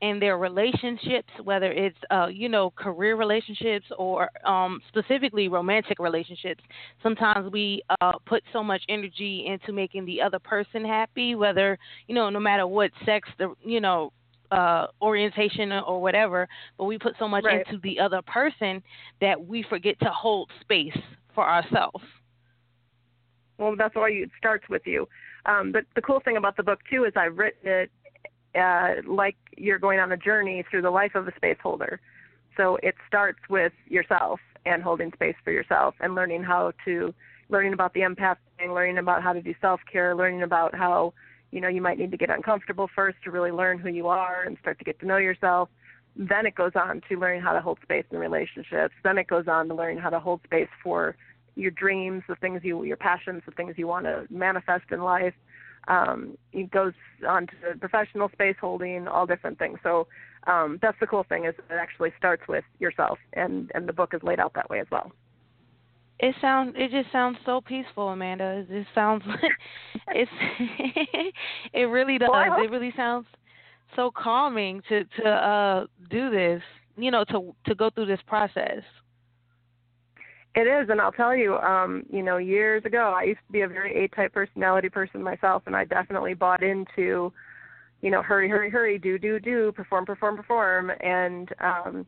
in their relationships, whether it's uh, you know, career relationships or um specifically romantic relationships. Sometimes we uh put so much energy into making the other person happy, whether, you know, no matter what sex the you know, uh orientation or whatever, but we put so much Right. into the other person that we forget to hold space for ourselves. Well, that's why you, it starts with you. Um, but the cool thing about the book too is I've written it uh, like you're going on a journey through the life of a space holder. So it starts with yourself and holding space for yourself and learning how to learning about the empath thing, learning about how to do self care, learning about how you know you might need to get uncomfortable first to really learn who you are and start to get to know yourself. Then it goes on to learning how to hold space in relationships. Then it goes on to learning how to hold space for your dreams, the things you, your passions, the things you want to manifest in life. Um, it goes on to professional space holding, all different things. So um, that's the cool thing is it actually starts with yourself, and and the book is laid out that way as well. It sounds it just sounds so peaceful, Amanda. It just sounds it's it really does. Well, it really sounds so calming to to uh do this, you know, to to go through this process. It is, and I'll tell you, um, you know, years ago, I used to be a very A-type personality person myself, and I definitely bought into, you know, hurry, hurry, hurry, do, do, do, perform, perform, perform, and, um,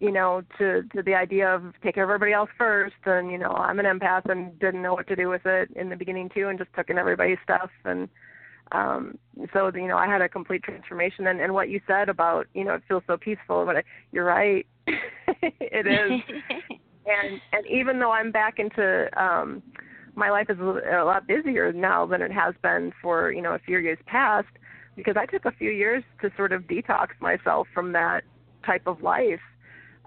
you know, to to the idea of take care of everybody else first, and you know, I'm an empath and didn't know what to do with it in the beginning too, and just took in everybody's stuff, and um so you know, I had a complete transformation, and and what you said about, you know, it feels so peaceful, but I, you're right, it is and and even though I'm back into um my life is a lot busier now than it has been for you know a few years past because I took a few years to sort of detox myself from that type of life.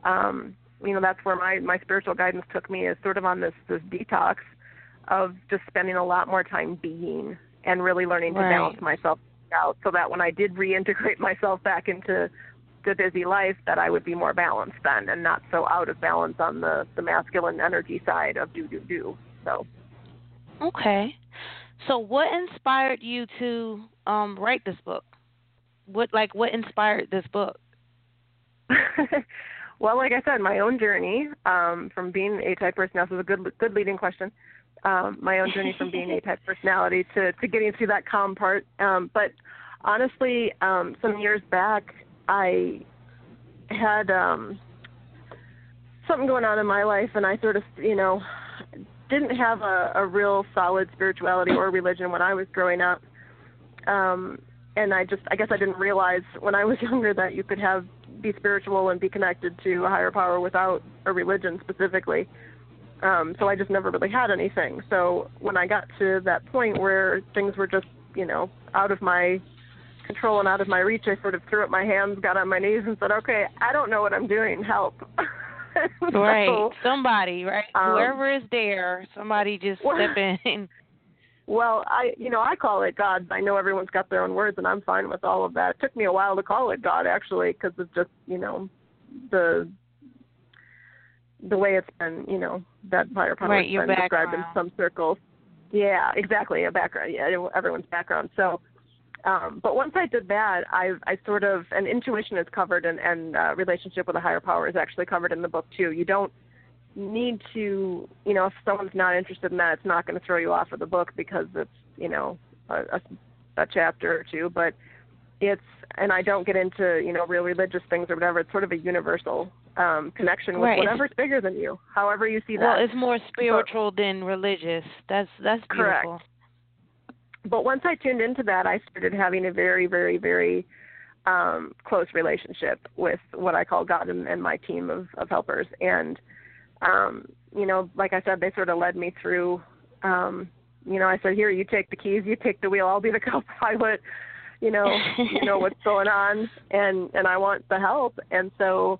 Um, you know that's where my my spiritual guidance took me is sort of on this this detox of just spending a lot more time being and really learning to Right. balance myself out so that when I did reintegrate myself back into the busy life that I would be more balanced then and not so out of balance on the the masculine energy side of do do do. So Okay. So what inspired you to um write this book? What like what inspired this book? well, like I said, my own journey um, from being A type personality this is a good good leading question. Um, my own journey from being A type personality to to getting through that calm part. Um, but honestly, um, some years back, I had um, something going on in my life, and I sort of, you know, didn't have a, a real solid spirituality or religion when I was growing up. Um, and I just, I guess I didn't realize when I was younger that you could have be spiritual and be connected to a higher power without a religion specifically. Um, so I just never really had anything. So when I got to that point where things were just, you know, out of my control and out of my reach, I sort of threw up my hands, got on my knees, and said, "Okay, I don't know what I'm doing. Help!" so, right, somebody, right, um, whoever is there, somebody just well, step in. Well, I, you know, I call it God. I know everyone's got their own words, and I'm fine with all of that. It took me a while to call it God, actually, because it's just, you know, the the way it's been, you know, that higher power right, has been described in some circles. Yeah, exactly, a background. Yeah, everyone's background. So, um, but once I did that, I I sort of and intuition is covered and and uh, relationship with a higher power is actually covered in the book too. You don't need to, you know, if someone's not interested in that, it's not going to throw you off of the book because it's, you know, a, a, a chapter or two. But it's, and I don't get into, you know, real religious things or whatever. It's sort of a universal um, connection with right. whatever's bigger than you, however you see that. Well, it's more spiritual but, than religious. That's that's beautiful. Correct but once I tuned into that, I started having a very, very, very um, close relationship with what I call God and, and my team of, of helpers. And, um, you know, like I said, they sort of led me through. Um, you know, I said, "Here, you take the keys, you take the wheel. I'll be the co-pilot. You know, you know what's going on, and and I want the help." And so,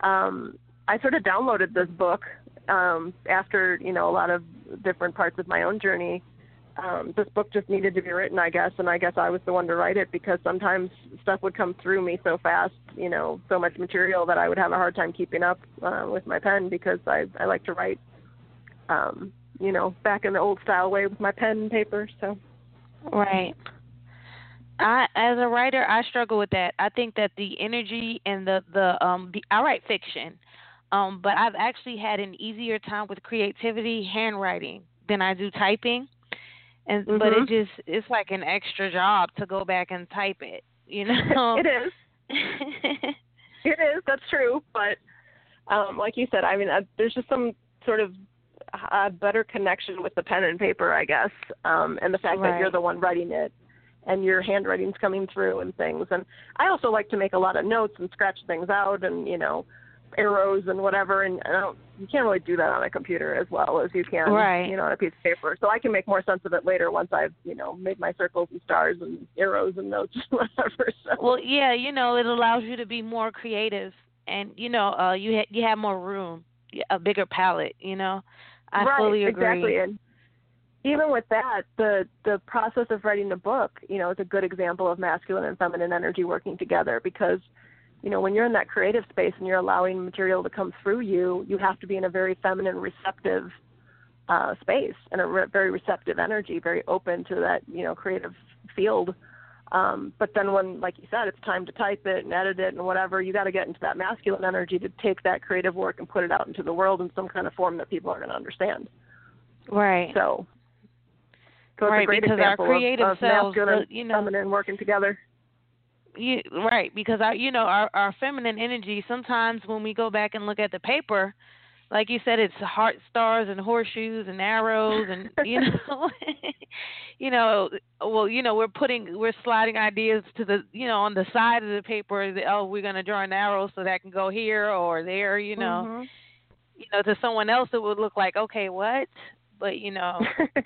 um, I sort of downloaded this book um, after you know a lot of different parts of my own journey um, this book just needed to be written, I guess, and I guess I was the one to write it because sometimes stuff would come through me so fast, you know, so much material that I would have a hard time keeping up uh, with my pen because I I like to write, um, you know, back in the old style way with my pen and paper. So, right. I as a writer, I struggle with that. I think that the energy and the the um the, I write fiction, um, but I've actually had an easier time with creativity handwriting than I do typing and mm-hmm. but it mm-hmm. just it's like an extra job to go back and type it you know it is it is that's true but um like you said i mean uh, there's just some sort of a better connection with the pen and paper i guess um and the fact right. that you're the one writing it and your handwriting's coming through and things and i also like to make a lot of notes and scratch things out and you know arrows and whatever and I don't you can't really do that on a computer as well as you can right. you know on a piece of paper. So I can make more sense of it later once I've, you know, made my circles and stars and arrows and notes and whatever. So. Well, yeah, you know, it allows you to be more creative and you know, uh you ha- you have more room, a bigger palette, you know. I right, fully agree. Exactly. And even with that, the the process of writing the book, you know, is a good example of masculine and feminine energy working together because you know, when you're in that creative space and you're allowing material to come through you, you have to be in a very feminine, receptive uh, space and a re- very receptive energy, very open to that, you know, creative field. Um, but then when, like you said, it's time to type it and edit it and whatever, you got to get into that masculine energy to take that creative work and put it out into the world in some kind of form that people are going to understand. Right. So, so right, it's a great because example our creative of, of selves, masculine you know, feminine working together you right because our you know our our feminine energy sometimes when we go back and look at the paper like you said it's heart stars and horseshoes and arrows and you know you know well you know we're putting we're sliding ideas to the you know on the side of the paper that, oh we're going to draw an arrow so that can go here or there you know mm-hmm. you know to someone else it would look like okay what but you know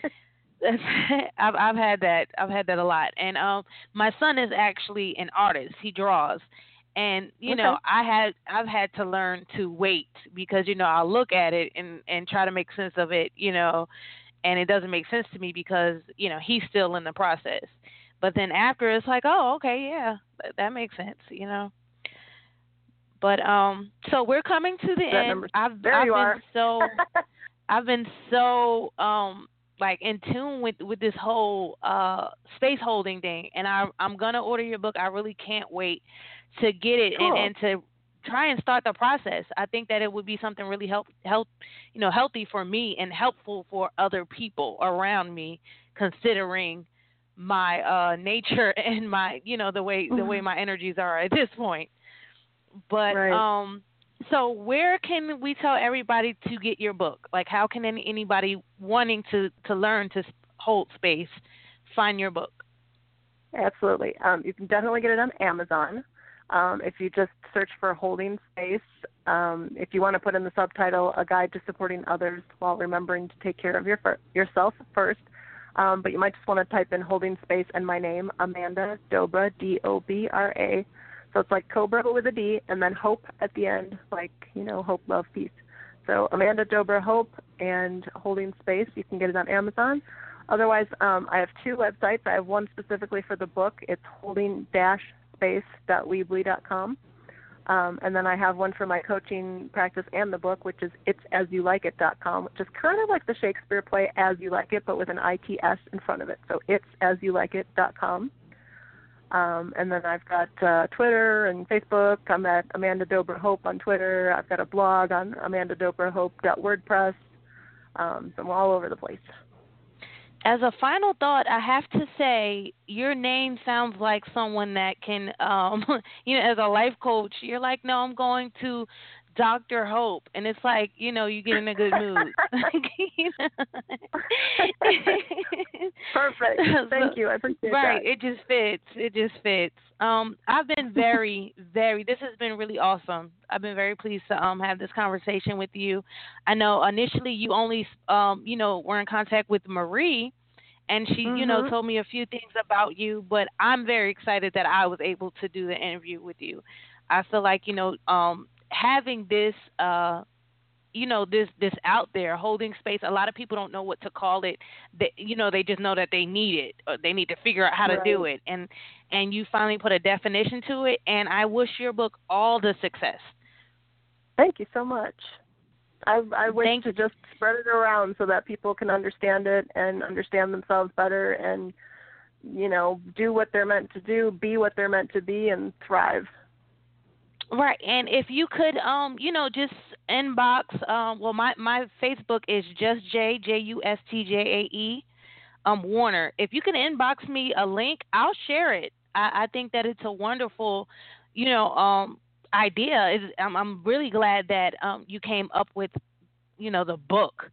I've I've had that. I've had that a lot. And um my son is actually an artist. He draws. And you okay. know, I had I've had to learn to wait because you know, I'll look at it and and try to make sense of it, you know, and it doesn't make sense to me because, you know, he's still in the process. But then after it's like, "Oh, okay, yeah. That, that makes sense," you know. But um, so we're coming to the that end. Number, I've there I've you been are. so I've been so um like in tune with with this whole uh space holding thing, and I I'm gonna order your book. I really can't wait to get it cool. and and to try and start the process. I think that it would be something really help help you know healthy for me and helpful for other people around me, considering my uh nature and my you know the way the way Mm-hmm. my energies are at this point. But Right. um so where can we tell everybody to get your book? Like how can any, anybody wanting to to learn to hold space find your book? Absolutely. Um, you can definitely get it on Amazon. Um, if you just search for Holding Space, um, if you want to put in the subtitle, A Guide to Supporting Others While Remembering to Take Care of your Yourself First. Um, but you might just want to type in Holding Space and my name, Amanda Dobra, D O B R A. So it's like Cobra with a D, and then Hope at the end, like, you know, Hope, Love, Peace. So Amanda Dobra Hope and Holding Space, you can get it on Amazon. Otherwise, um, I have two websites. I have one specifically for the book. It's holding-space.weebly.com. Um, and then I have one for my coaching practice and the book, which is itsasyoulikeit.com, which is kind of like the Shakespeare play As You Like It, but with an ITS in front of it. So itsasyoulikeit.com. Um, and then I've got uh, Twitter and Facebook. I'm at Amanda Dobra Hope on Twitter. I've got a blog on amandadobrahope.wordpress. Um, so I'm all over the place. As a final thought, I have to say your name sounds like someone that can, um, you know, as a life coach, you're like, no, I'm going to Dr. Hope, and it's like, you know, you get in a good mood. Perfect. Thank you. I appreciate it. right, that. it just fits. It just fits. Um, I've been very, very. This has been really awesome. I've been very pleased to um have this conversation with you. I know initially you only um you know were in contact with Marie, and she you know Mhm. told me a few things about you. But I'm very excited that I was able to do the interview with you. I feel like you know um having this uh you know this this out there holding space a lot of people don't know what to call it. They you know they just know that they need it or they need to figure out how to do it. And and you finally put a definition to it and i wish your book all the success. Thank you so much. I I wish Thank- to just spread it around so that people can understand it and understand themselves better and you know, do what they're meant to do, be what they're meant to be and thrive. Right and if you could um you know just inbox um well my my facebook is just j j u s t j a e um warner. If you can inbox me a link i'll share it. I i think that it's a wonderful you know um idea. Is I'm, I'm really glad that um you came up with you know the book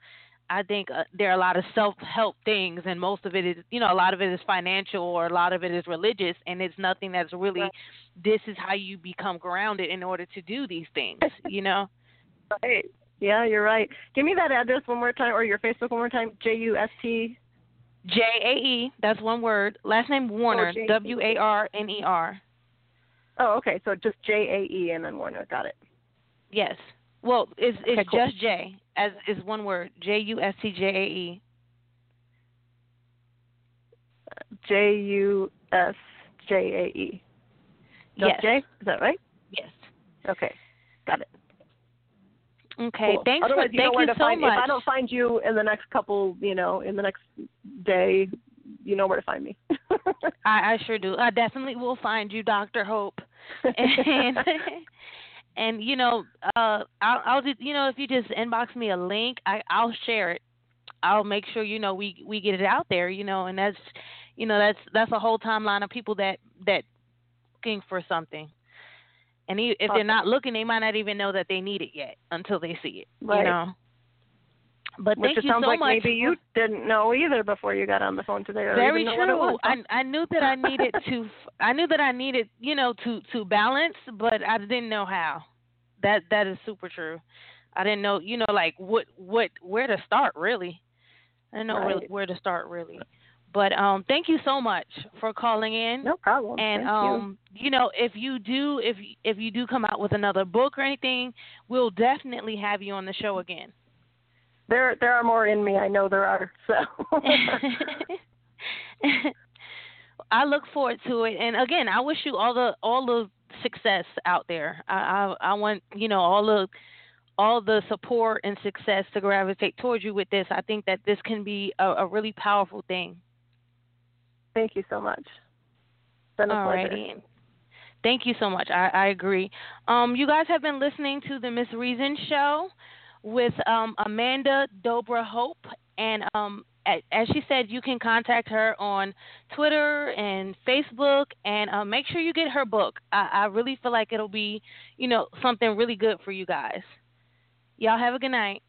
i think uh, there are a lot of self-help things and most of it is you know a lot of it is financial or a lot of it is religious and it's nothing that's really Right. this is how you become grounded in order to do these things you know Right. Yeah, you're right. Give me that address one more time or your Facebook one more time. J U S T j a e that's one word last name warner W A R N E R. Oh, okay. So just J A E and then Warner. Got it. yes well it's it's Okay, cool. just j as is one word j u s t j a e J U S J A E. Yes J? Is that right? yes Okay. Got it. okay Cool. thanks Otherwise, for you thank you so find much if I don't find you in the next couple, you know, in the next day, you know where to find me. I, I sure do. I definitely will find you, Doctor Hope. And and you know, uh, I'll, I'll just you know if you just inbox me a link, I I'll share it. I'll make sure you know we we get it out there. You know, and that's you know that's that's a whole timeline of people that that looking for something. And if they're not looking, they might not even know that they need it yet until they see it. Right. You know. But Which thank it you sounds so like much. maybe you didn't know either before you got on the phone today. Or Very even know what it true. I I knew that I needed to. I knew that I needed, you know, to to balance, but I didn't know how. That that is super true. I didn't know, you know, like what what where to start really. I didn't know really Right. where to start really. But um, thank you so much for calling in. no problem. And Thank um, you know, if you do, if if you do come out with another book or anything, we'll definitely have you on the show again. there there are more in me. I know there are. So I look forward to it, and again, I wish you all the all the success out there. I, I I want you know all the all the support and success to gravitate towards you with this. I think that this can be a, a really powerful thing. Thank you so much. been Alrighty. Thank you so much. I, I agree. Um, you guys have been listening to the Miss Reason Show with um, Amanda Dobra Hope, and um, as she said, you can contact her on Twitter and Facebook, and uh, make sure you get her book. I, I really feel like it'll be, you know, something really good for you guys. Y'all have a good night.